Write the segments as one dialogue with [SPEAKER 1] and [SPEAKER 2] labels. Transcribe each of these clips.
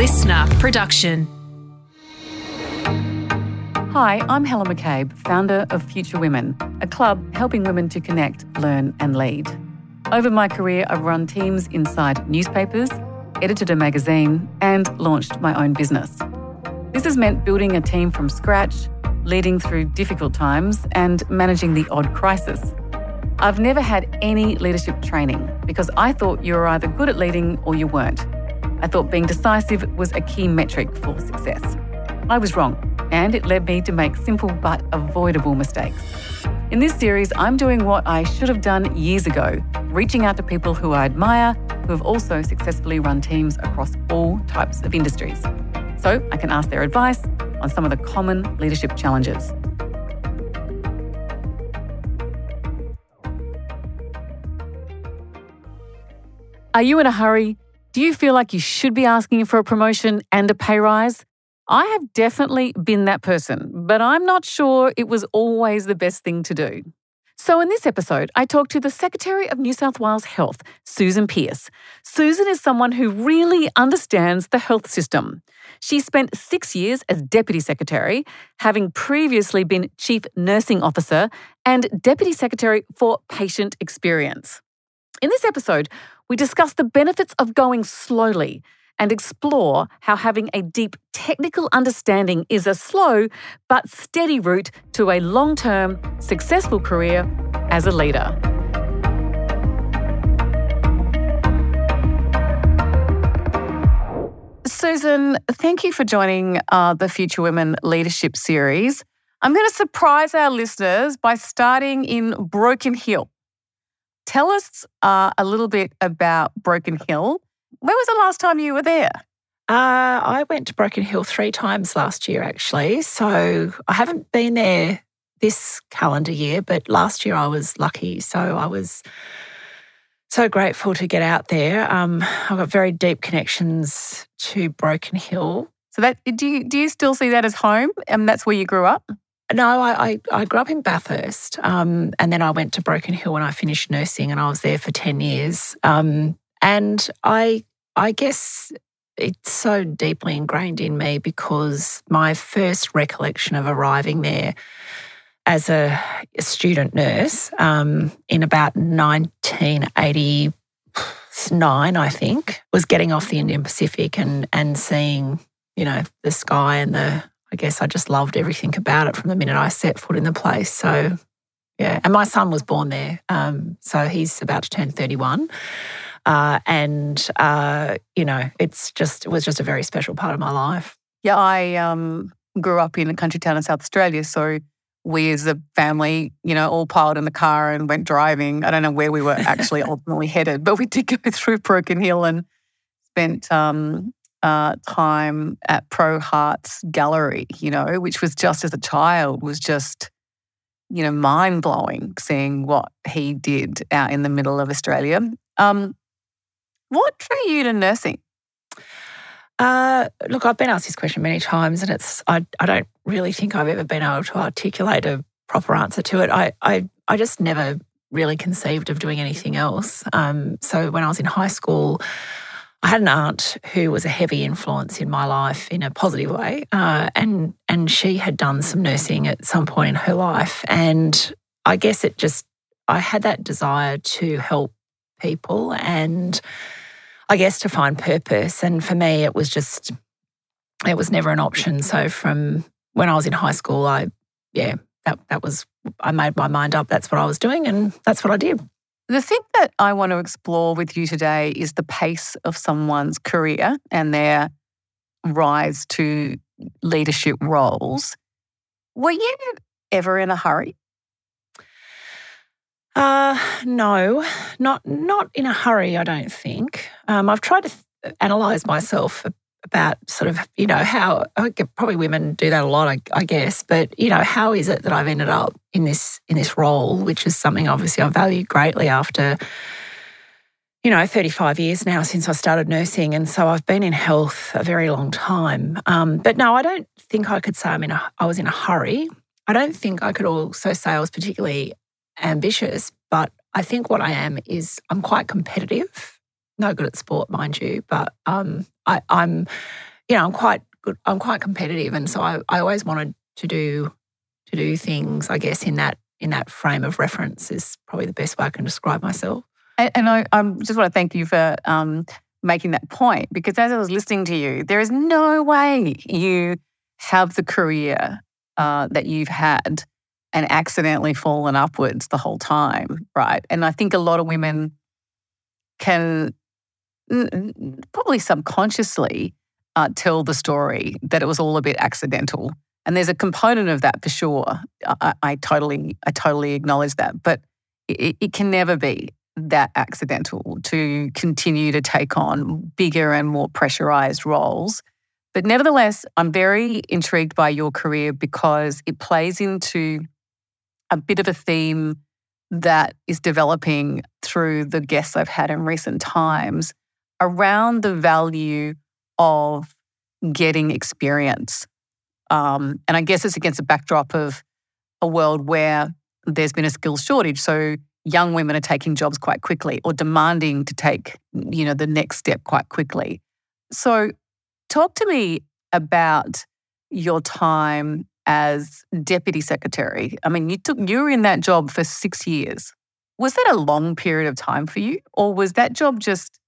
[SPEAKER 1] listener production.
[SPEAKER 2] Hi, I'm Helen McCabe, founder of Future Women, a club helping women to connect, learn, and lead. Over my career, I've run teams inside newspapers, edited a magazine, and launched my own business. This has meant building a team from scratch, leading through difficult times, and managing the odd crisis. I've never had any leadership training because I thought you were either good at leading or you weren't. I thought being decisive was a key metric for success. I was wrong, and it led me to make simple but avoidable mistakes. In this series, I'm doing what I should have done years ago, reaching out to people who I admire who have also successfully run teams across all types of industries. So I can ask their advice on some of the common leadership challenges. Are you in a hurry? Do you feel like you should be asking for a promotion and a pay rise? I have definitely been that person, but I'm not sure it was always the best thing to do. So, in this episode, I talked to the Secretary of New South Wales Health, Susan Pearce. Susan is someone who really understands the health system. She spent six years as Deputy Secretary, having previously been Chief Nursing Officer and Deputy Secretary for Patient Experience. In this episode, we discuss the benefits of going slowly and explore how having a deep technical understanding is a slow but steady route to a long term, successful career as a leader. Susan, thank you for joining uh, the Future Women Leadership Series. I'm going to surprise our listeners by starting in Broken Hill. Tell us uh, a little bit about Broken Hill. When was the last time you were there?
[SPEAKER 3] Uh, I went to Broken Hill three times last year, actually. So I haven't been there this calendar year, but last year I was lucky. So I was so grateful to get out there. Um, I've got very deep connections to Broken Hill.
[SPEAKER 2] So that do you do you still see that as home? And that's where you grew up?
[SPEAKER 3] No, I, I, I grew up in Bathurst, um, and then I went to Broken Hill when I finished nursing, and I was there for ten years. Um, and I I guess it's so deeply ingrained in me because my first recollection of arriving there as a, a student nurse um, in about 1989, I think, was getting off the Indian Pacific and and seeing you know the sky and the I guess I just loved everything about it from the minute I set foot in the place. So, yeah. And my son was born there. Um, so he's about to turn 31. Uh, and, uh, you know, it's just, it was just a very special part of my life.
[SPEAKER 2] Yeah. I um, grew up in a country town in South Australia. So we as a family, you know, all piled in the car and went driving. I don't know where we were actually ultimately headed, but we did go through Broken Hill and spent um, uh, time at Pro Hart's Gallery, you know, which was just as a child was just, you know, mind blowing seeing what he did out in the middle of Australia. Um, what drew you to nursing?
[SPEAKER 3] Uh, look, I've been asked this question many times, and it's I, I don't really think I've ever been able to articulate a proper answer to it. I I, I just never really conceived of doing anything else. Um, so when I was in high school, I had an aunt who was a heavy influence in my life in a positive way, uh, and and she had done some nursing at some point in her life, and I guess it just I had that desire to help people, and I guess to find purpose, and for me it was just it was never an option. So from when I was in high school, I yeah that that was I made my mind up. That's what I was doing, and that's what I did.
[SPEAKER 2] The thing that I want to explore with you today is the pace of someone's career and their rise to leadership roles. Were you ever in a hurry?
[SPEAKER 3] Uh, no, not not in a hurry. I don't think. Um, I've tried to th- analyze myself about sort of you know how probably women do that a lot I, I, guess but you know how is it that I've ended up in this in this role which is something obviously I value greatly after you know 35 years now since I started nursing. And so I've been in health a very long time. Um, but no I don't think I could say I'm in a I was in a hurry. I don't think I could also say I was particularly ambitious but I think what I am is I'm quite competitive. No good at sport, mind you, but um, I, I'm, you know, I'm quite good. I'm quite competitive, and so I, I always wanted to do to do things. I guess in that in that frame of reference is probably the best way I can describe myself.
[SPEAKER 2] And, and I, I just want to thank you for um, making that point because as I was listening to you, there is no way you have the career uh, that you've had and accidentally fallen upwards the whole time, right? And I think a lot of women can probably subconsciously uh, tell the story that it was all a bit accidental. And there's a component of that for sure. I, I totally, I totally acknowledge that, but it, it can never be that accidental to continue to take on bigger and more pressurized roles. But nevertheless, I'm very intrigued by your career because it plays into a bit of a theme that is developing through the guests I've had in recent times around the value of getting experience. Um, and I guess it's against a backdrop of a world where there's been a skills shortage. So young women are taking jobs quite quickly or demanding to take, you know, the next step quite quickly. So talk to me about your time as deputy secretary. I mean, you took you were in that job for 6 years. Was that a long period of time for you or was that job just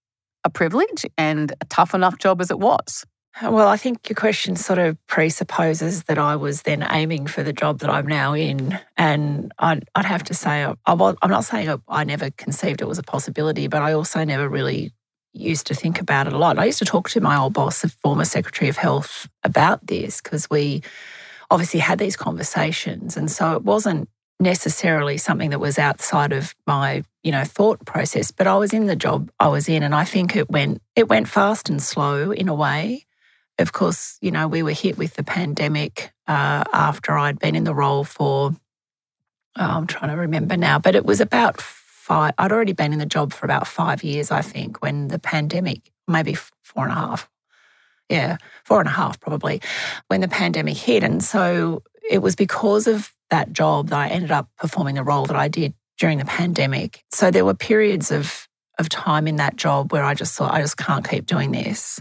[SPEAKER 2] a privilege and a tough enough job as it was?
[SPEAKER 3] Well, I think your question sort of presupposes that I was then aiming for the job that I'm now in. And I'd, I'd have to say, I, am not saying I never conceived it was a possibility, but I also never really used to think about it a lot. I used to talk to my old boss, the former Secretary of Health, about this because we obviously had these conversations. And so it wasn't necessarily something that was outside of my you know thought process but i was in the job i was in and i think it went it went fast and slow in a way of course, you know, we were hit with the pandemic uh, after I'd been in the role for, oh, I'm trying to remember now, but it was about five, I'd already been in the job for about five years, I think, when the pandemic, maybe four and a half. Yeah, four and a half probably, when the pandemic hit. And so it was because of that job that I ended up performing the role that I did during the pandemic. So there were periods of of time in that job where I just thought I just can't keep doing this.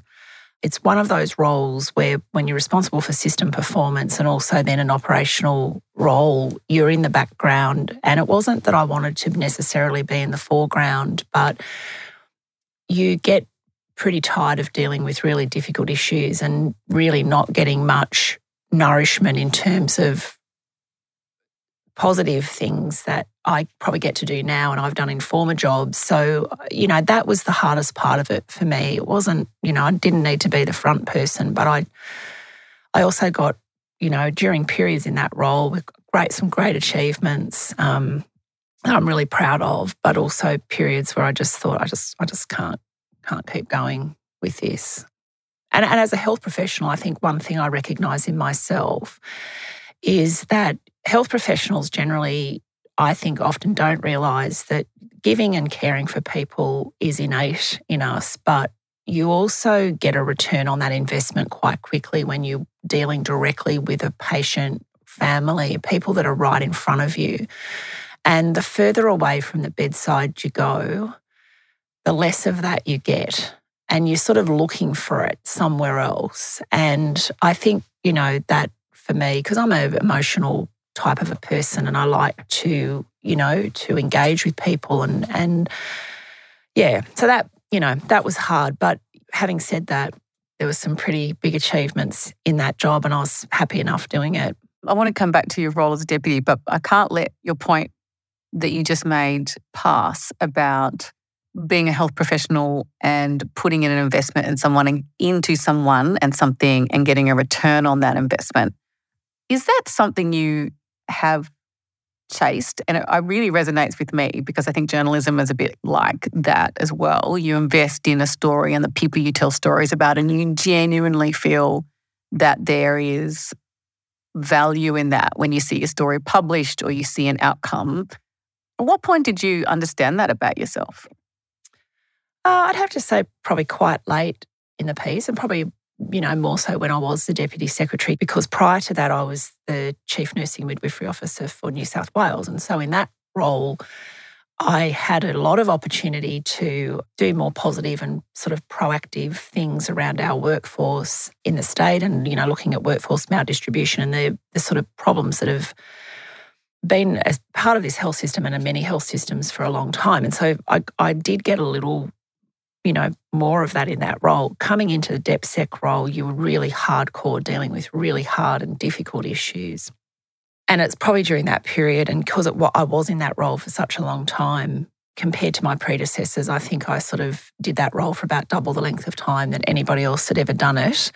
[SPEAKER 3] It's one of those roles where, when you're responsible for system performance and also then an operational role, you're in the background. And it wasn't that I wanted to necessarily be in the foreground, but you get pretty tired of dealing with really difficult issues and really not getting much nourishment in terms of positive things that I probably get to do now and I've done in former jobs. So, you know, that was the hardest part of it for me. It wasn't, you know, I didn't need to be the front person, but I I also got, you know, during periods in that role with great some great achievements um, that I'm really proud of, but also periods where I just thought I just I just can't can't keep going with this. And, and as a health professional, I think one thing I recognise in myself is that health professionals generally, I think, often don't realise that giving and caring for people is innate in us, but you also get a return on that investment quite quickly when you're dealing directly with a patient, family, people that are right in front of you. And the further away from the bedside you go, the less of that you get. And you're sort of looking for it somewhere else. And I think, you know, that for me, because I'm an emotional type of a person and I like to, you know, to engage with people and and yeah, so that, you know, that was hard, but having said that, there was some pretty big achievements in that job and I was happy enough doing it.
[SPEAKER 2] I want to come back to your role as a deputy, but I can't let your point that you just made pass about being a health professional and putting in an investment in someone into someone and something and getting a return on that investment. Is that something you have chased. And it, it really resonates with me because I think journalism is a bit like that as well. You invest in a story and the people you tell stories about, and you genuinely feel that there is value in that when you see a story published or you see an outcome. At what point did you understand that about yourself?
[SPEAKER 3] Uh, I'd have to say, probably quite late in the piece, and probably you know, more so when I was the Deputy Secretary, because prior to that, I was the Chief Nursing Midwifery Officer for New South Wales. And so in that role, I had a lot of opportunity to do more positive and sort of proactive things around our workforce in the state and, you know, looking at workforce maldistribution and the, the sort of problems that have been as part of this health system and in many health systems for a long time. And so I, I did get a little, you know, more of that in that role. Coming into the DepSec role, you were really hardcore dealing with really hard and difficult issues. And it's probably during that period, and because it, I was in that role for such a long time, compared to my predecessors, I think I sort of did that role for about double the length of time that anybody else had ever done it,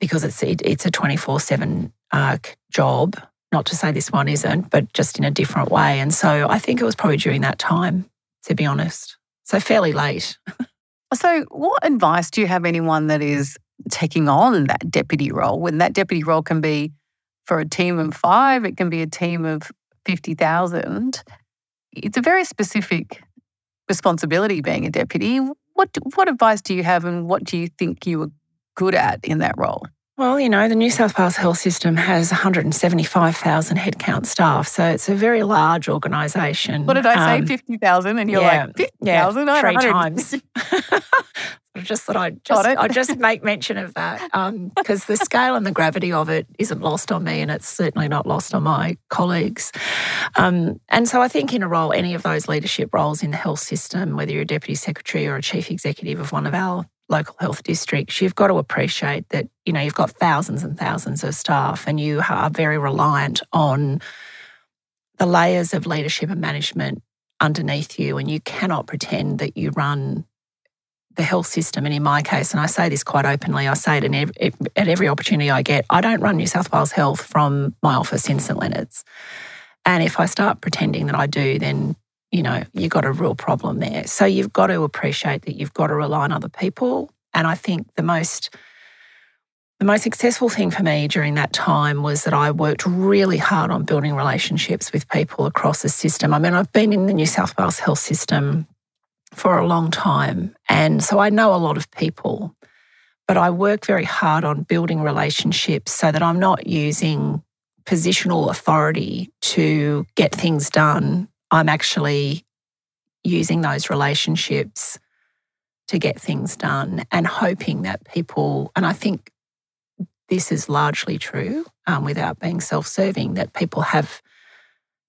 [SPEAKER 3] because it's it, it's a twenty four seven uh, job. Not to say this one isn't, but just in a different way. And so I think it was probably during that time, to be honest. So fairly late.
[SPEAKER 2] so, what advice do you have anyone that is taking on that deputy role when that deputy role can be for a team of five, it can be a team of 50,000. It's a very specific responsibility being a deputy. What, what advice do you have and what do you think you were good at in that role?
[SPEAKER 3] Well, you know, the New South Wales health system has 175,000 headcount staff, so it's a very large organisation.
[SPEAKER 2] What did I say? 50,000? Um, and you're yeah, like, 50,000?
[SPEAKER 3] Yeah, three times. I just thought I'd just, I'd just make mention of that because um, the scale and the gravity of it isn't lost on me, and it's certainly not lost on my colleagues. Um, and so I think in a role, any of those leadership roles in the health system, whether you're a deputy secretary or a chief executive of one of our local health districts, you've got to appreciate that, you know, you've got thousands and thousands of staff and you are very reliant on the layers of leadership and management underneath you. And you cannot pretend that you run the health system. And in my case, and I say this quite openly, I say it every, at every opportunity I get, I don't run New South Wales Health from my office in St Leonards. And if I start pretending that I do, then you know, you've got a real problem there. So you've got to appreciate that you've got to rely on other people. And I think the most the most successful thing for me during that time was that I worked really hard on building relationships with people across the system. I mean, I've been in the New South Wales health system for a long time. And so I know a lot of people, but I work very hard on building relationships so that I'm not using positional authority to get things done I'm actually using those relationships to get things done and hoping that people, and I think this is largely true um, without being self serving, that people have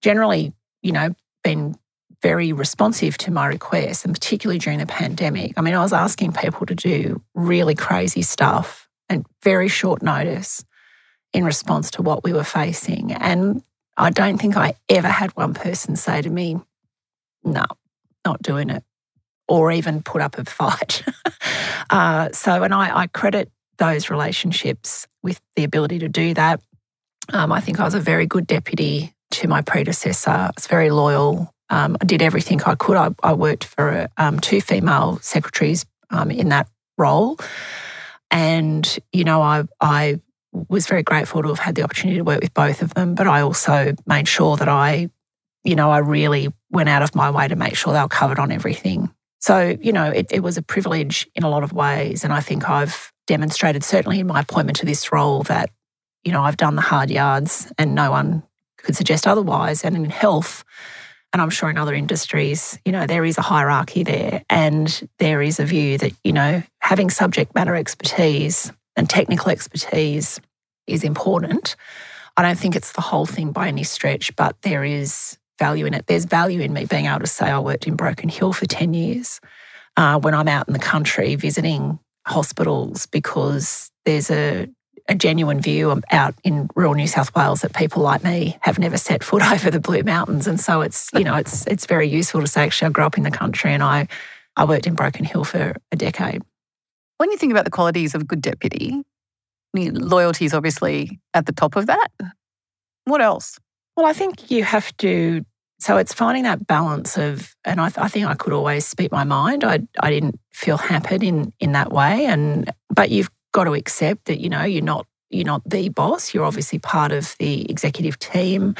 [SPEAKER 3] generally, you know, been very responsive to my requests, and particularly during the pandemic. I mean, I was asking people to do really crazy stuff and very short notice in response to what we were facing. And I don't think I ever had one person say to me, no, not doing it, or even put up a fight. uh, so, and I, I, credit those relationships with the ability to do that. Um, I think I was a very good deputy to my predecessor. I was very loyal. Um, I did everything I could. I, I worked for um, two female secretaries um, in that role. And, you know, I, I was very grateful to have had the opportunity to work with both of them, but I also made sure that I, you know, I really went out of my way to make sure they were covered on everything. So, you know, it, it was a privilege in a lot of ways. And I think I've demonstrated, certainly in my appointment to this role, that, you know, I've done the hard yards and no one could suggest otherwise. And in health, and I'm sure in other industries, you know, there is a hierarchy there and there is a view that, you know, having subject matter expertise and technical expertise is important. I don't think it's the whole thing by any stretch, but there is value in it. There's value in me being able to say I worked in Broken Hill for 10 years uh, when I'm out in the country visiting hospitals because there's a, a genuine view out in rural New South Wales that people like me have never set foot over the Blue Mountains. And so it's, you know, it's it's very useful to say actually I grew up in the country and I, I worked in Broken Hill for a decade.
[SPEAKER 2] When you think about the qualities of a good deputy, loyalty is obviously at the top of that. What else?
[SPEAKER 3] Well, I think you have to. So it's finding that balance of, and I, th- I think I could always speak my mind. I I didn't feel hampered in in that way, and but you've got to accept that you know you're not you're not the boss. You're obviously part of the executive team.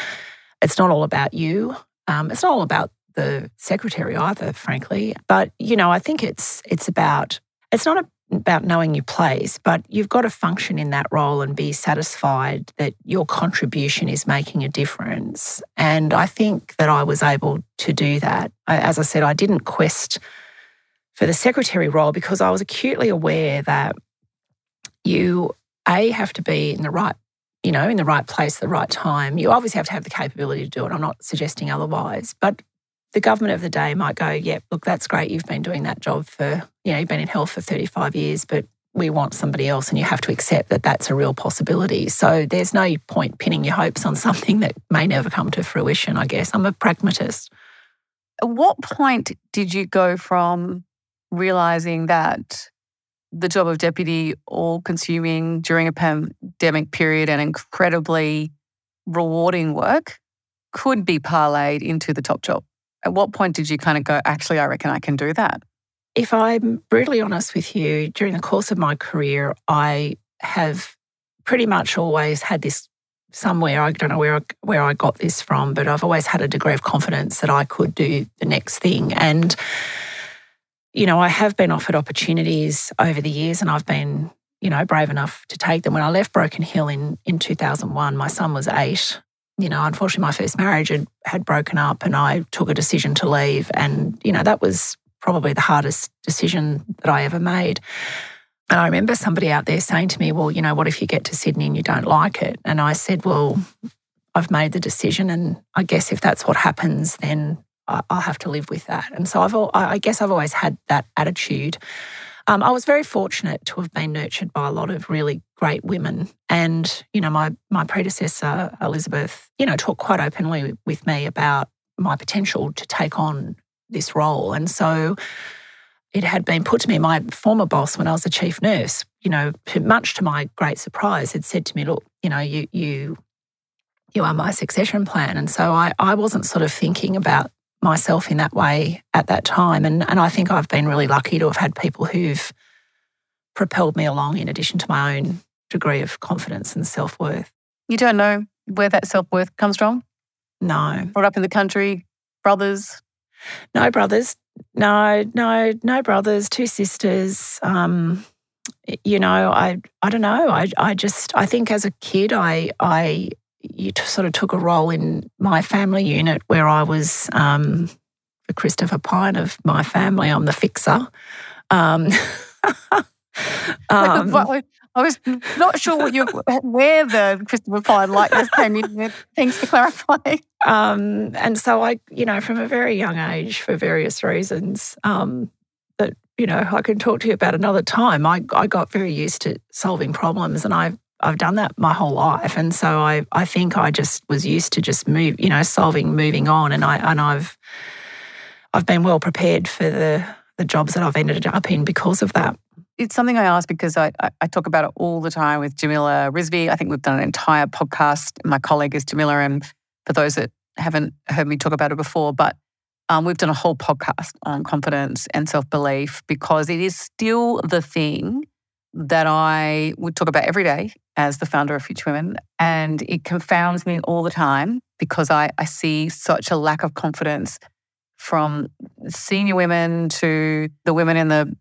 [SPEAKER 3] It's not all about you. Um, it's not all about the secretary either, frankly. But you know, I think it's it's about it's not a about knowing your place, but you've got to function in that role and be satisfied that your contribution is making a difference. And I think that I was able to do that. As I said, I didn't quest for the secretary role because I was acutely aware that you a have to be in the right you know in the right place at the right time you obviously have to have the capability to do it i'm not suggesting otherwise but the government of the day might go, yeah, look, that's great. You've been doing that job for, you know, you've been in health for 35 years, but we want somebody else and you have to accept that that's a real possibility. So there's no point pinning your hopes on something that may never come to fruition, I guess. I'm a pragmatist.
[SPEAKER 2] At what point did you go from realizing that the job of deputy, all consuming during a pandemic period and incredibly rewarding work, could be parlayed into the top job? At what point did you kind of go, actually, I reckon I can do that?
[SPEAKER 3] If I'm brutally honest with you, during the course of my career, I have pretty much always had this somewhere. I don't know where where I got this from, but I've always had a degree of confidence that I could do the next thing. And you know, I have been offered opportunities over the years, and I've been you know brave enough to take them. When I left Broken Hill in in 2001, my son was eight, you know, unfortunately, my first marriage had, had broken up and I took a decision to leave. And, you know, that was probably the hardest decision that I ever made. And I remember somebody out there saying to me, Well, you know, what if you get to Sydney and you don't like it? And I said, Well, I've made the decision. And I guess if that's what happens, then I'll have to live with that. And so I've, I guess I've always had that attitude. Um, I was very fortunate to have been nurtured by a lot of really great women. And, you know, my, my predecessor, Elizabeth, you know, talked quite openly with me about my potential to take on this role. And so it had been put to me, my former boss, when I was a chief nurse, you know, much to my great surprise, had said to me, look, you know, you, you, you are my succession plan. And so I, I wasn't sort of thinking about myself in that way at that time. And, and I think I've been really lucky to have had people who've propelled me along in addition to my own degree of confidence and self worth.
[SPEAKER 2] You don't know where that self worth comes from?
[SPEAKER 3] No.
[SPEAKER 2] Brought up in the country, brothers?
[SPEAKER 3] No brothers. No, no, no brothers, two sisters. Um, you know, I I don't know. I I just I think as a kid I I you t- sort of took a role in my family unit where I was um, the Christopher Pyne of my family. I'm the fixer. Um,
[SPEAKER 2] um, I was not sure what you where the Christopher Pyne likeness came in. Thanks for clarifying.
[SPEAKER 3] Um, and so I, you know, from a very young age, for various reasons, um, that you know, I can talk to you about another time. I I got very used to solving problems, and I've I've done that my whole life, and so I I think I just was used to just move, you know, solving, moving on, and I and I've I've been well prepared for the the jobs that I've ended up in because of that.
[SPEAKER 2] It's something I ask because I, I talk about it all the time with Jamila Rizvi. I think we've done an entire podcast. My colleague is Jamila, and for those that haven't heard me talk about it before, but um, we've done a whole podcast on confidence and self belief because it is still the thing that I would talk about every day as the founder of Future Women. And it confounds me all the time because I, I see such a lack of confidence from senior women to the women in the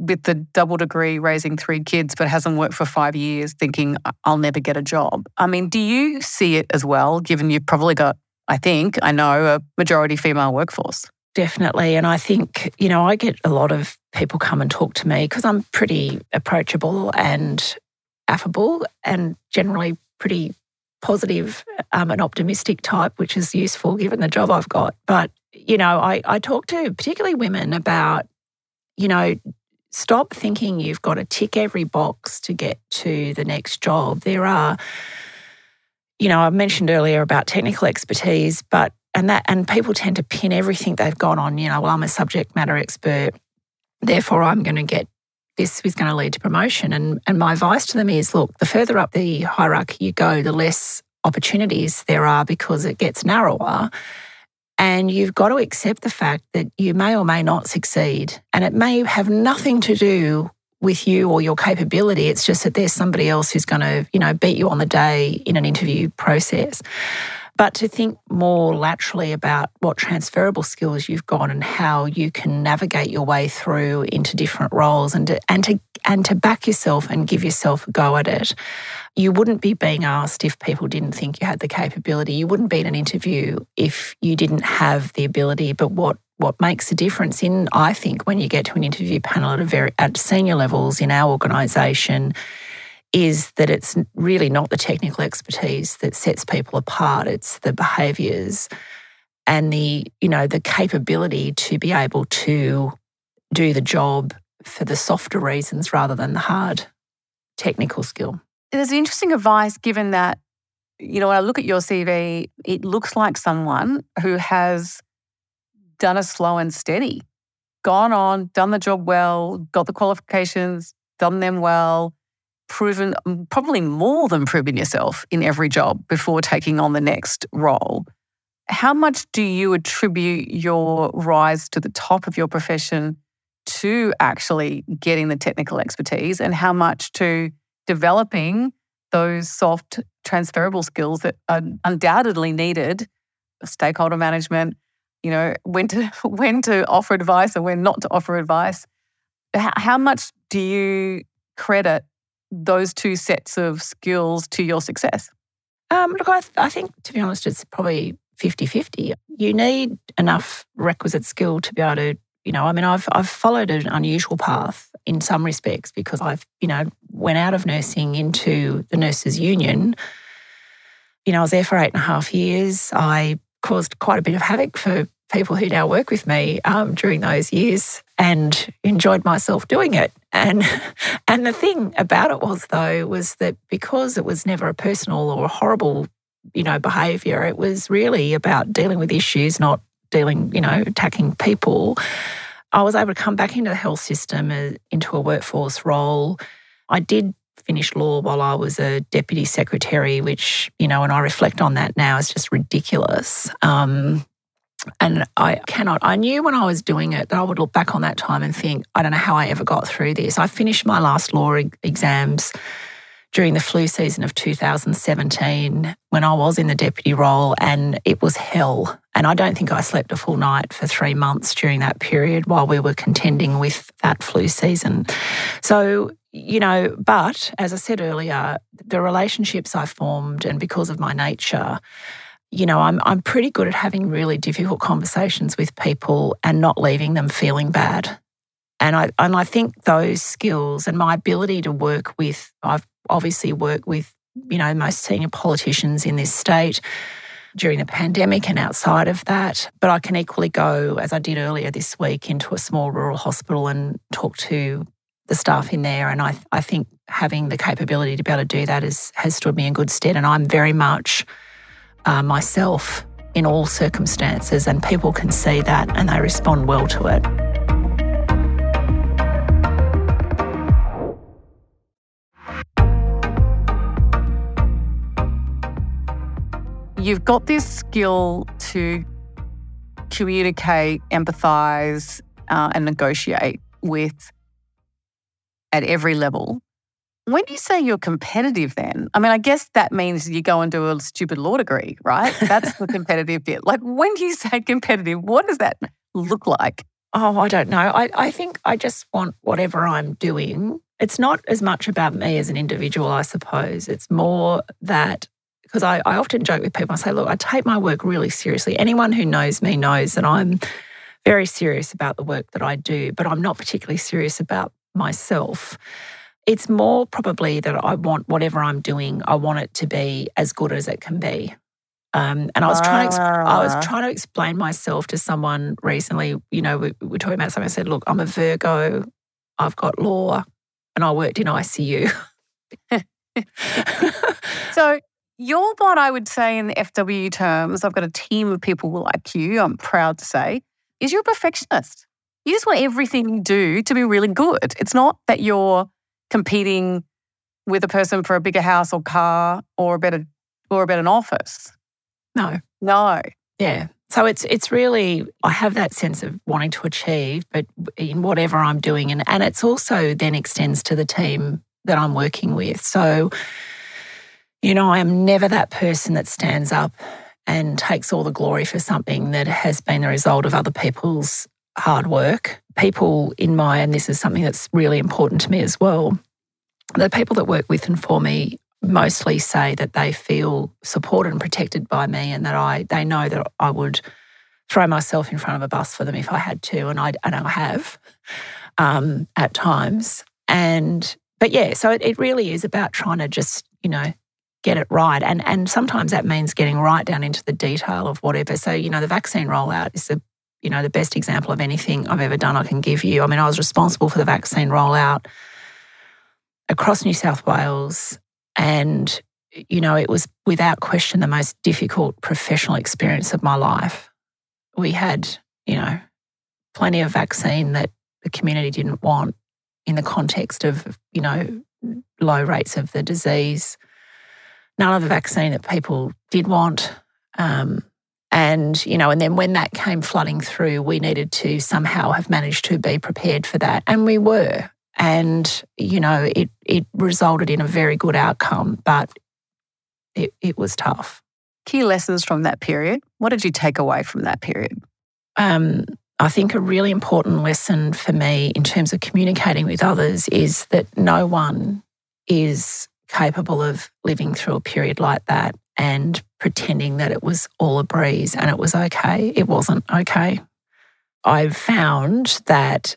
[SPEAKER 2] with the double degree raising three kids but hasn't worked for five years thinking I'll never get a job. I mean, do you see it as well, given you've probably got, I think, I know, a majority female workforce?
[SPEAKER 3] Definitely. And I think, you know, I get a lot of people come and talk to me because I'm pretty approachable and affable and generally pretty positive um, and optimistic type, which is useful given the job I've got. But, you know, I, I talk to particularly women about, you know, stop thinking you've got to tick every box to get to the next job. There are, you know, I mentioned earlier about technical expertise, but and that and people tend to pin everything they've got on, you know, well, I'm a subject matter expert, therefore I'm going to get this is going to lead to promotion. And and my advice to them is look, the further up the hierarchy you go, the less opportunities there are because it gets narrower. And you've got to accept the fact that you may or may not succeed. And it may have nothing to do with you or your capability. It's just that there's somebody else who's going to, you know, beat you on the day in an interview process. But to think more laterally about what transferable skills you've got and how you can navigate your way through into different roles and to, and to and to back yourself and give yourself a go at it. You wouldn't be being asked if people didn't think you had the capability. You wouldn't be in an interview if you didn't have the ability. But what what makes a difference in I think when you get to an interview panel at a very at senior levels in our organisation is that it's really not the technical expertise that sets people apart. It's the behaviours and the, you know, the capability to be able to do the job for the softer reasons rather than the hard technical skill.
[SPEAKER 2] There's interesting advice given that, you know, when I look at your CV, it looks like someone who has done a slow and steady, gone on, done the job well, got the qualifications, done them well, proven, probably more than proven yourself in every job before taking on the next role. How much do you attribute your rise to the top of your profession to actually getting the technical expertise, and how much to developing those soft transferable skills that are undoubtedly needed stakeholder management you know when to when to offer advice and when not to offer advice how, how much do you credit those two sets of skills to your success?
[SPEAKER 3] Um, look, I, th- I think, to be honest, it's probably 50 50. You need enough requisite skill to be able to, you know, I mean, I've, I've followed an unusual path in some respects because I've, you know, went out of nursing into the nurses' union. You know, I was there for eight and a half years. I caused quite a bit of havoc for people who now work with me um, during those years and enjoyed myself doing it. And and the thing about it was though was that because it was never a personal or horrible, you know, behaviour, it was really about dealing with issues, not dealing, you know, attacking people. I was able to come back into the health system, uh, into a workforce role. I did finish law while I was a deputy secretary, which, you know, and I reflect on that now, is just ridiculous. Um, and I cannot, I knew when I was doing it that I would look back on that time and think, I don't know how I ever got through this. I finished my last law exams during the flu season of 2017 when I was in the deputy role, and it was hell. And I don't think I slept a full night for three months during that period while we were contending with that flu season. So, you know, but as I said earlier, the relationships I formed, and because of my nature, you know, I'm I'm pretty good at having really difficult conversations with people and not leaving them feeling bad. And I and I think those skills and my ability to work with I've obviously worked with, you know, most senior politicians in this state during the pandemic and outside of that. But I can equally go, as I did earlier this week, into a small rural hospital and talk to the staff in there. And I I think having the capability to be able to do that is, has stood me in good stead. And I'm very much uh, myself in all circumstances, and people can see that and they respond well to it.
[SPEAKER 2] You've got this skill to communicate, empathize, uh, and negotiate with at every level. When you say you're competitive, then, I mean, I guess that means you go and do a stupid law degree, right? That's the competitive bit. Like, when you say competitive, what does that look like?
[SPEAKER 3] Oh, I don't know. I, I think I just want whatever I'm doing. It's not as much about me as an individual, I suppose. It's more that because I, I often joke with people, I say, look, I take my work really seriously. Anyone who knows me knows that I'm very serious about the work that I do, but I'm not particularly serious about myself. It's more probably that I want whatever I'm doing, I want it to be as good as it can be. Um, and I was trying to I was ah. trying to explain myself to someone recently. You know, we, we were talking about something. I said, "Look, I'm a Virgo. I've got law, and I worked in ICU."
[SPEAKER 2] so you're what I would say in the FW terms. I've got a team of people like you. I'm proud to say, is you're a perfectionist. You just want everything you do to be really good. It's not that you're competing with a person for a bigger house or car or a better or a better office.
[SPEAKER 3] No.
[SPEAKER 2] No.
[SPEAKER 3] Yeah. So it's it's really I have that sense of wanting to achieve, but in whatever I'm doing, and and it's also then extends to the team that I'm working with. So, you know, I am never that person that stands up and takes all the glory for something that has been the result of other people's hard work. People in my, and this is something that's really important to me as well, the people that work with and for me mostly say that they feel supported and protected by me and that I they know that I would throw myself in front of a bus for them if I had to and I and I have um, at times. And but yeah so it, it really is about trying to just you know get it right. And and sometimes that means getting right down into the detail of whatever. So you know the vaccine rollout is the you know the best example of anything I've ever done I can give you I mean I was responsible for the vaccine rollout across New South Wales and, you know, it was without question the most difficult professional experience of my life. We had, you know, plenty of vaccine that the community didn't want in the context of, you know, low rates of the disease. None of the vaccine that people did want. Um, and, you know, and then when that came flooding through, we needed to somehow have managed to be prepared for that. And we were. And you know it it resulted in a very good outcome but it, it was tough.
[SPEAKER 1] Key lessons from that period. What did you take away from that period?
[SPEAKER 3] Um, i think a really important lesson for me in terms of communicating with others is that no one is capable of living through a period like that and pretending that it was all a breeze and it was okay it wasn't okay i've found that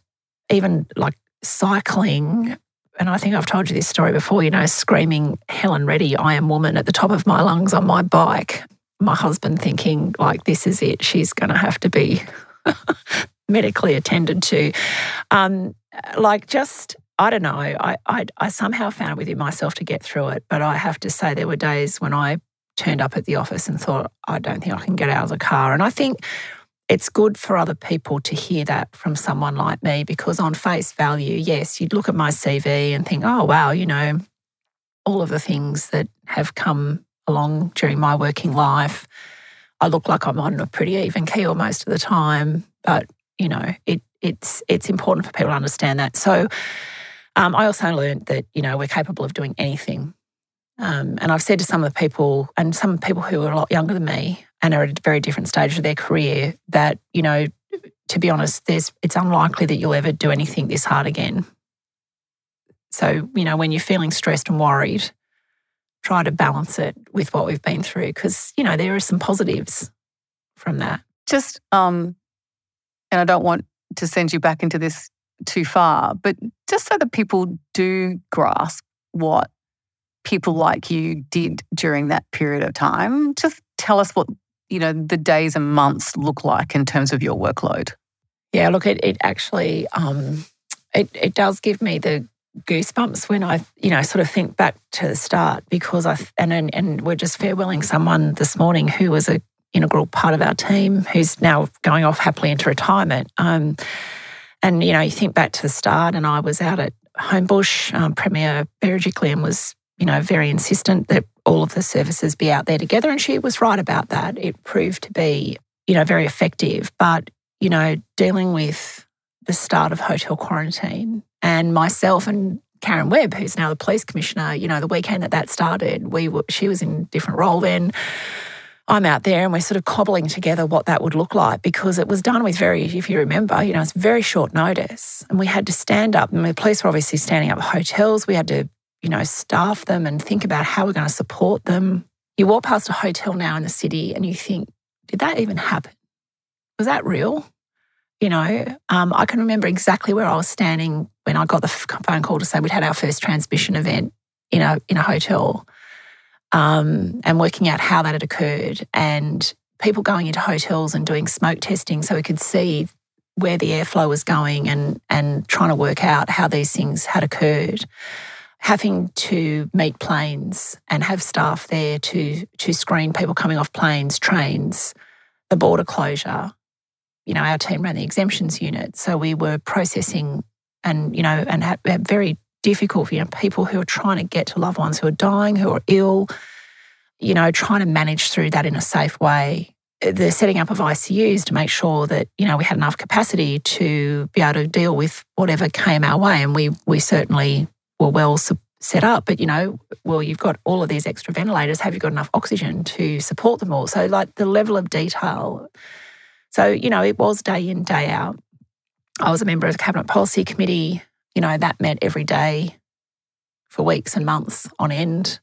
[SPEAKER 3] even like cycling, and I think I've told you this story before, you know, screaming Helen Reddy, I am woman at the top of my lungs on my bike. My husband thinking, like, this is it. She's going to have to be medically attended to. Um, like, just, I don't know. I, I, I somehow found it within myself to get through it. But I have to say, there were days when I turned up at the office and thought, I don't think I can get out of the car. And I think it's good for other people to hear that from someone like me because, on face value, yes, you'd look at my CV and think, oh, wow, you know, all of the things that have come along during my working life. I look like I'm on a pretty even keel most of the time, but you know, it, it's it's important for people to understand that. So, um, I also learned that you know we're capable of doing anything, um, and I've said to some of the people and some people who are a lot younger than me, and are at a very different stage of their career that, you know, to be honest, there's it's unlikely that you'll ever do anything this hard again. So, you know, when you're feeling stressed and worried, try to balance it with what we've been through because, you know, there are some positives from that.
[SPEAKER 1] Just um and I don't want to send you back into this too far, but just so that people do grasp what people like you did during that period of time, just tell us what you know, the days and months look like in terms of your workload?
[SPEAKER 3] Yeah, look, it, it actually, um, it, it does give me the goosebumps when I, you know, sort of think back to the start because I, and, and, and we're just farewelling someone this morning who was a integral part of our team who's now going off happily into retirement. Um, and, you know, you think back to the start and I was out at Homebush, um, Premier Berejiklian was you know, very insistent that all of the services be out there together. And she was right about that. It proved to be, you know, very effective. But, you know, dealing with the start of hotel quarantine and myself and Karen Webb, who's now the police commissioner, you know, the weekend that that started, we were, she was in a different role then. I'm out there and we're sort of cobbling together what that would look like because it was done with very, if you remember, you know, it's very short notice. And we had to stand up, and the police were obviously standing up hotels. We had to you know, staff them and think about how we're going to support them. You walk past a hotel now in the city and you think, did that even happen? Was that real? You know, um, I can remember exactly where I was standing when I got the phone call to say we'd had our first transmission event in a in a hotel, um, and working out how that had occurred, and people going into hotels and doing smoke testing so we could see where the airflow was going, and and trying to work out how these things had occurred having to meet planes and have staff there to to screen people coming off planes, trains, the border closure. You know, our team ran the exemptions unit, so we were processing and you know and had, had very difficult. You know, people who are trying to get to loved ones who are dying, who are ill. You know, trying to manage through that in a safe way. The setting up of ICUs to make sure that you know we had enough capacity to be able to deal with whatever came our way, and we we certainly were well set up, but you know, well, you've got all of these extra ventilators. Have you got enough oxygen to support them all? So, like the level of detail. So, you know, it was day in, day out. I was a member of the Cabinet Policy Committee. You know, that met every day for weeks and months on end.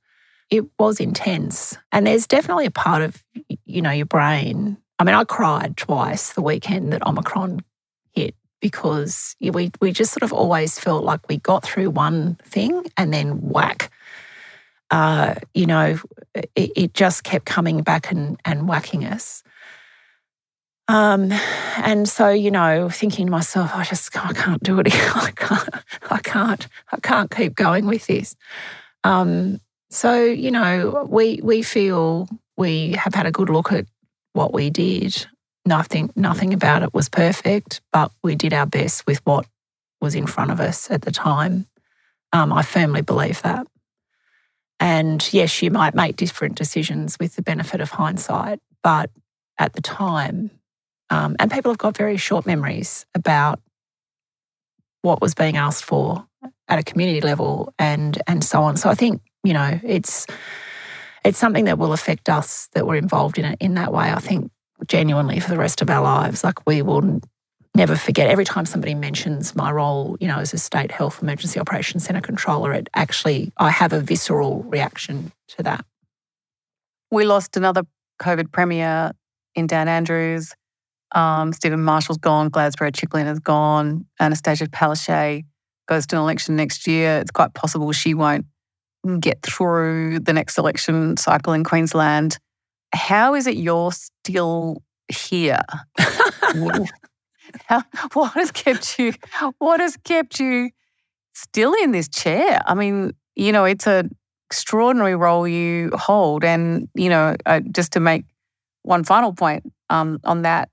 [SPEAKER 3] It was intense. And there's definitely a part of, you know, your brain. I mean, I cried twice the weekend that Omicron because we, we just sort of always felt like we got through one thing and then whack. Uh, you know, it, it, just kept coming back and, and whacking us. Um, and so, you know, thinking to myself, I just I can't do it. I can't, I can't, I can't keep going with this. Um, so, you know, we we feel we have had a good look at what we did. Nothing, nothing about it was perfect, but we did our best with what was in front of us at the time. Um, I firmly believe that. And yes, you might make different decisions with the benefit of hindsight, but at the time, um, and people have got very short memories about what was being asked for at a community level and and so on. So I think you know it's it's something that will affect us that we're involved in it in that way. I think genuinely for the rest of our lives, like we will never forget. Every time somebody mentions my role, you know, as a state health emergency operations centre controller, it actually I have a visceral reaction to that.
[SPEAKER 2] We lost another COVID premier in Dan Andrews. Um, Steven Marshall's gone, Gladys Berejiklian has gone, Annastacia Palaszczuk goes to an election next year. It's quite possible she won't get through the next election cycle in Queensland. How is it you're still here? How, what has kept you? What has kept you still in this chair? I mean, you know, it's an extraordinary role you hold, and you know, uh, just to make one final point um, on that,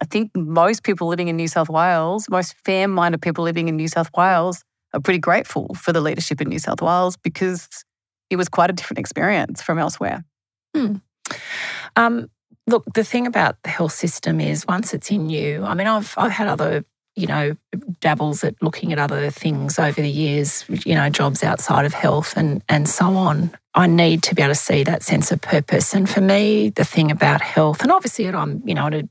[SPEAKER 2] I think most people living in New South Wales, most fair minded people living in New South Wales, are pretty grateful for the leadership in New South Wales because it was quite a different experience from elsewhere.
[SPEAKER 3] Hmm. Um, look, the thing about the health system is once it's in you, I mean, I've, I've had other you know, dabbles at looking at other things over the years, you know, jobs outside of health and, and so on. I need to be able to see that sense of purpose. And for me, the thing about health, and obviously I'm, you know,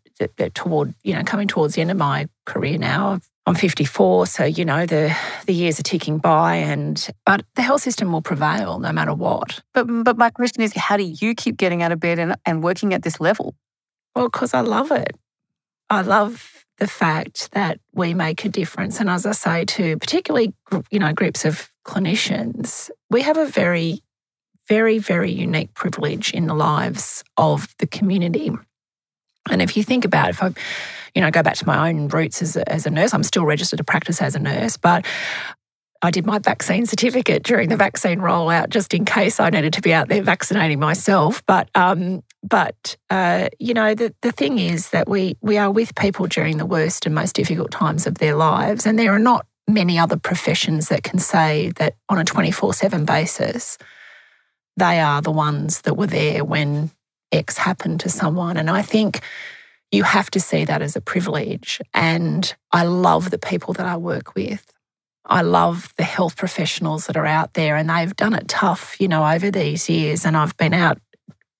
[SPEAKER 3] toward, you know, coming towards the end of my career now. I'm 54, so you know the the years are ticking by, and but the health system will prevail no matter what.
[SPEAKER 2] But but my question is, how do you keep getting out of bed and, and working at this level?
[SPEAKER 3] Well, because I love it. I love the fact that we make a difference, and as I say to particularly you know groups of clinicians, we have a very very very unique privilege in the lives of the community and if you think about it, if I, you know, go back to my own roots as a, as a nurse, I'm still registered to practice as a nurse, but I did my vaccine certificate during the vaccine rollout just in case I needed to be out there vaccinating myself. But um, but uh, you know the the thing is that we we are with people during the worst and most difficult times of their lives, and there are not many other professions that can say that on a twenty four seven basis they are the ones that were there when X happened to someone. And I think you have to see that as a privilege. And I love the people that I work with. I love the health professionals that are out there and they've done it tough, you know, over these years. And I've been out,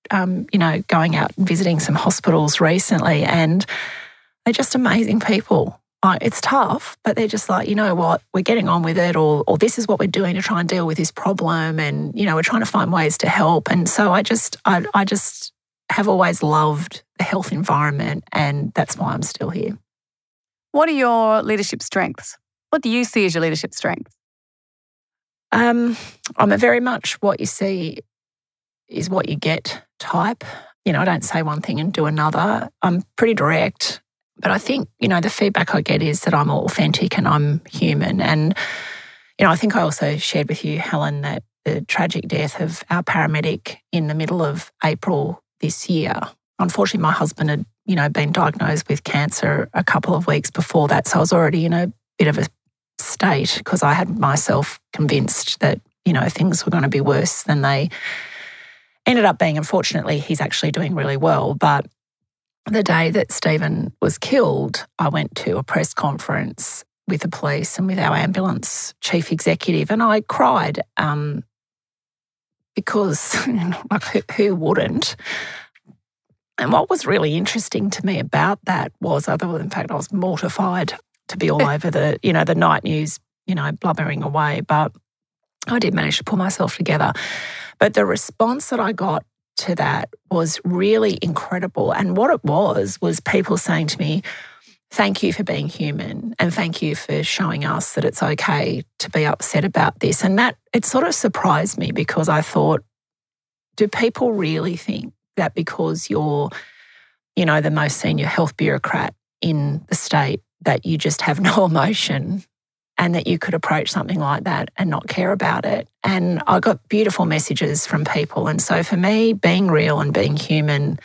[SPEAKER 3] um, you know, going out and visiting some hospitals recently and they're just amazing people. it's tough, but they're just like, you know what, we're getting on with it, or, or this is what we're doing to try and deal with this problem. And, you know, we're trying to find ways to help. And so I just, I, I just, have always loved the health environment, and that's why I'm still here.
[SPEAKER 2] What are your leadership strengths? What do you see as your leadership strengths?
[SPEAKER 3] Um, I'm a very much what you see is what you get type. You know, I don't say one thing and do another. I'm pretty direct, but I think, you know, the feedback I get is that I'm authentic and I'm human. And, you know, I think I also shared with you, Helen, that the tragic death of our paramedic in the middle of April this year. Unfortunately, my husband had, you know, been diagnosed with cancer a couple of weeks before that. So I was already in a bit of a state because I had myself convinced that, you know, things were going to be worse than they ended up being. Unfortunately, he's actually doing really well. But the day that Stephen was killed, I went to a press conference with the police and with our ambulance chief executive, and I cried um, because, like, who, who wouldn't? And what was really interesting to me about that was, other than the fact I was mortified to be all over the, you know, the night news, you know, blubbering away, but I did manage to pull myself together. But the response that I got to that was really incredible. And what it was, was people saying to me, Thank you for being human and thank you for showing us that it's okay to be upset about this. And that it sort of surprised me because I thought, do people really think that because you're, you know, the most senior health bureaucrat in the state, that you just have no emotion and that you could approach something like that and not care about it. And I got beautiful messages from people. And so for me, being real and being human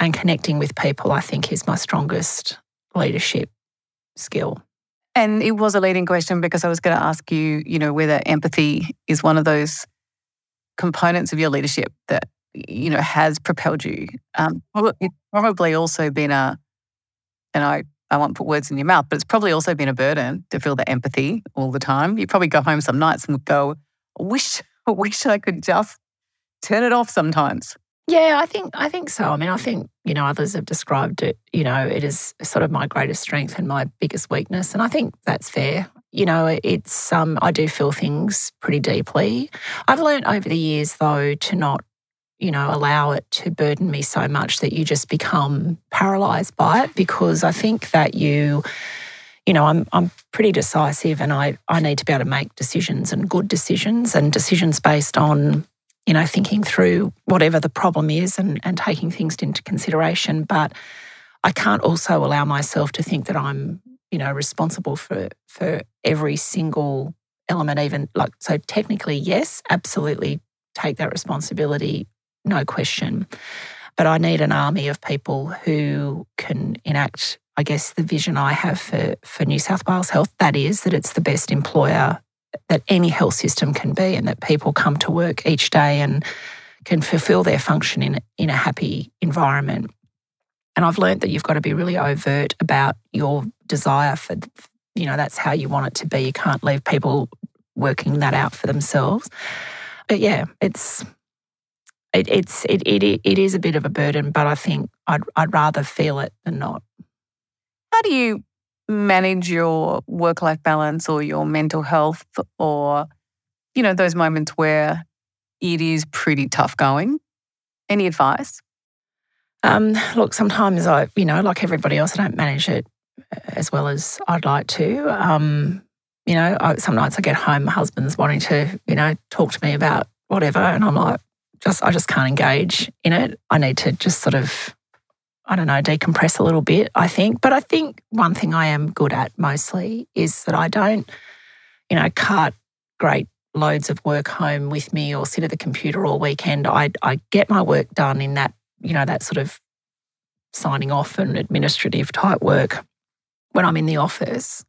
[SPEAKER 3] and connecting with people, I think is my strongest leadership skill.
[SPEAKER 1] And it was a leading question because I was going to ask you, you know, whether empathy is one of those components of your leadership that, you know, has propelled you. Um, it's probably also been a, and I I won't put words in your mouth, but it's probably also been a burden to feel the empathy all the time. You probably go home some nights and go, I wish, I wish I could just turn it off sometimes.
[SPEAKER 3] Yeah, I think I think so. I mean, I think you know others have described it. You know, it is sort of my greatest strength and my biggest weakness, and I think that's fair. You know, it's um, I do feel things pretty deeply. I've learned over the years though to not you know, allow it to burden me so much that you just become paralyzed by it because I think that you you know, I'm I'm pretty decisive and I I need to be able to make decisions and good decisions and decisions based on you know, thinking through whatever the problem is and, and taking things into consideration. But I can't also allow myself to think that I'm, you know, responsible for for every single element, even like so technically, yes, absolutely take that responsibility no question. But I need an army of people who can enact, I guess, the vision I have for, for New South Wales Health. That is, that it's the best employer that any health system can be, and that people come to work each day and can fulfill their function in, in a happy environment. And I've learned that you've got to be really overt about your desire for, you know, that's how you want it to be. You can't leave people working that out for themselves. But yeah, it's it, it's it, it it is a bit of a burden, but I think I'd I'd rather feel it than not.
[SPEAKER 1] How do you manage your work life balance or your mental health or you know those moments where it is pretty tough going? Any advice?
[SPEAKER 3] Um, look, sometimes I, you know, like everybody else, I don't manage it as well as I'd like to. Um, you know, I, some nights I get home, my husband's wanting to, you know, talk to me about whatever, and I'm like, just I just can't engage in it. I need to just sort of I don't know, decompress a little bit, I think. But I think one thing I am good at mostly is that I don't, you know, cart great loads of work home with me or sit at the computer all weekend. I I get my work done in that, you know, that sort of signing off and administrative type work when I'm in the office.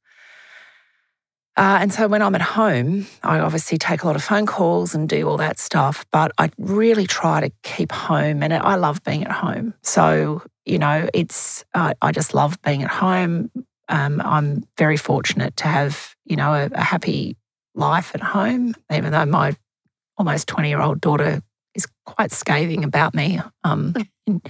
[SPEAKER 3] Uh, and so when I'm at home, I obviously take a lot of phone calls and do all that stuff, but I really try to keep home. And I love being at home. So, you know, it's, uh, I just love being at home. Um, I'm very fortunate to have, you know, a, a happy life at home, even though my almost 20 year old daughter is quite scathing about me. Um,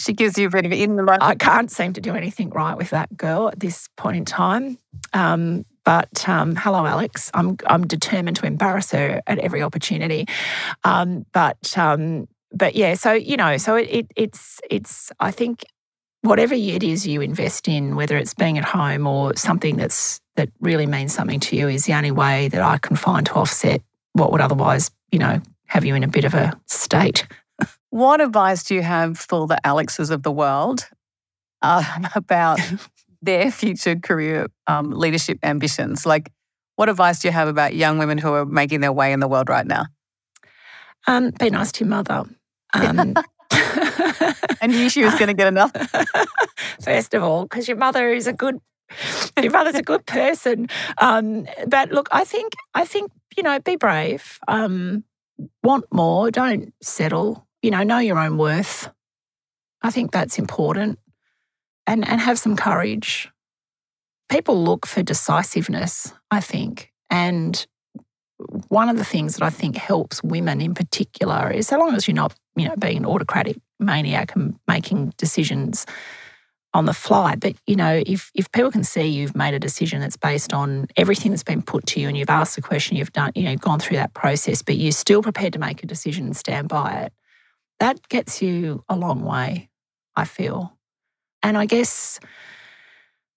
[SPEAKER 1] she gives you a bit of in the moment.
[SPEAKER 3] I can't seem to do anything right with that girl at this point in time. Um, but um, hello, Alex. I'm I'm determined to embarrass her at every opportunity. Um, but um, but yeah, so you know, so it, it it's it's I think whatever it is you invest in, whether it's being at home or something that's that really means something to you, is the only way that I can find to offset what would otherwise, you know, have you in a bit of a state.
[SPEAKER 1] What advice do you have for the Alexes of the world uh, about their future career um, leadership ambitions? Like, what advice do you have about young women who are making their way in the world right now?
[SPEAKER 3] Um, be nice to your mother. Um,
[SPEAKER 1] and knew she was going to get enough.
[SPEAKER 3] First of all, because your mother is a good, your mother's a good person. Um, but look, I think, I think you know, be brave. Um, want more. Don't settle. You know, know your own worth. I think that's important and, and have some courage. people look for decisiveness, I think. And one of the things that I think helps women in particular is so long as you're not, you know, being an autocratic maniac and making decisions on the fly. But you know, if if people can see you've made a decision that's based on everything that's been put to you and you've asked the question, you've done, you know, gone through that process, but you're still prepared to make a decision and stand by it, that gets you a long way, I feel. And I guess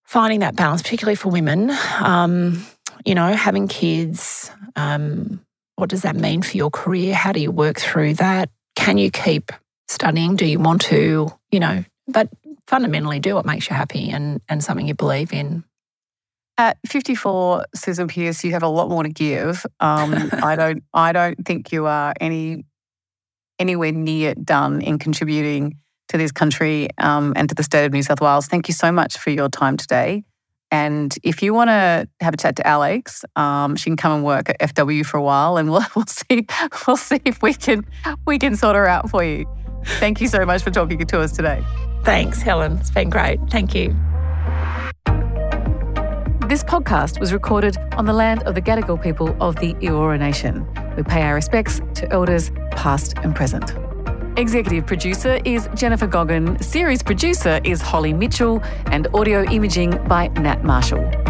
[SPEAKER 3] finding that balance, particularly for women, um, you know, having kids, um, what does that mean for your career? How do you work through that? Can you keep studying? Do you want to, you know, but fundamentally do what makes you happy and, and something you believe in.
[SPEAKER 1] At 54, Susan Pearce, you have a lot more to give. Um, I don't I don't think you are any anywhere near done in contributing to this country um, and to the state of New South Wales. Thank you so much for your time today. And if you want to have a chat to Alex, um, she can come and work at FW for a while, and we'll, we'll see we'll see if we can we can sort her out for you. Thank you so much for talking to us today.
[SPEAKER 3] Thanks, Helen. It's been great. Thank you.
[SPEAKER 2] This podcast was recorded on the land of the Gadigal people of the Eora Nation. We pay our respects to elders past and present. Executive producer is Jennifer Goggin, series producer is Holly Mitchell, and audio imaging by Nat Marshall.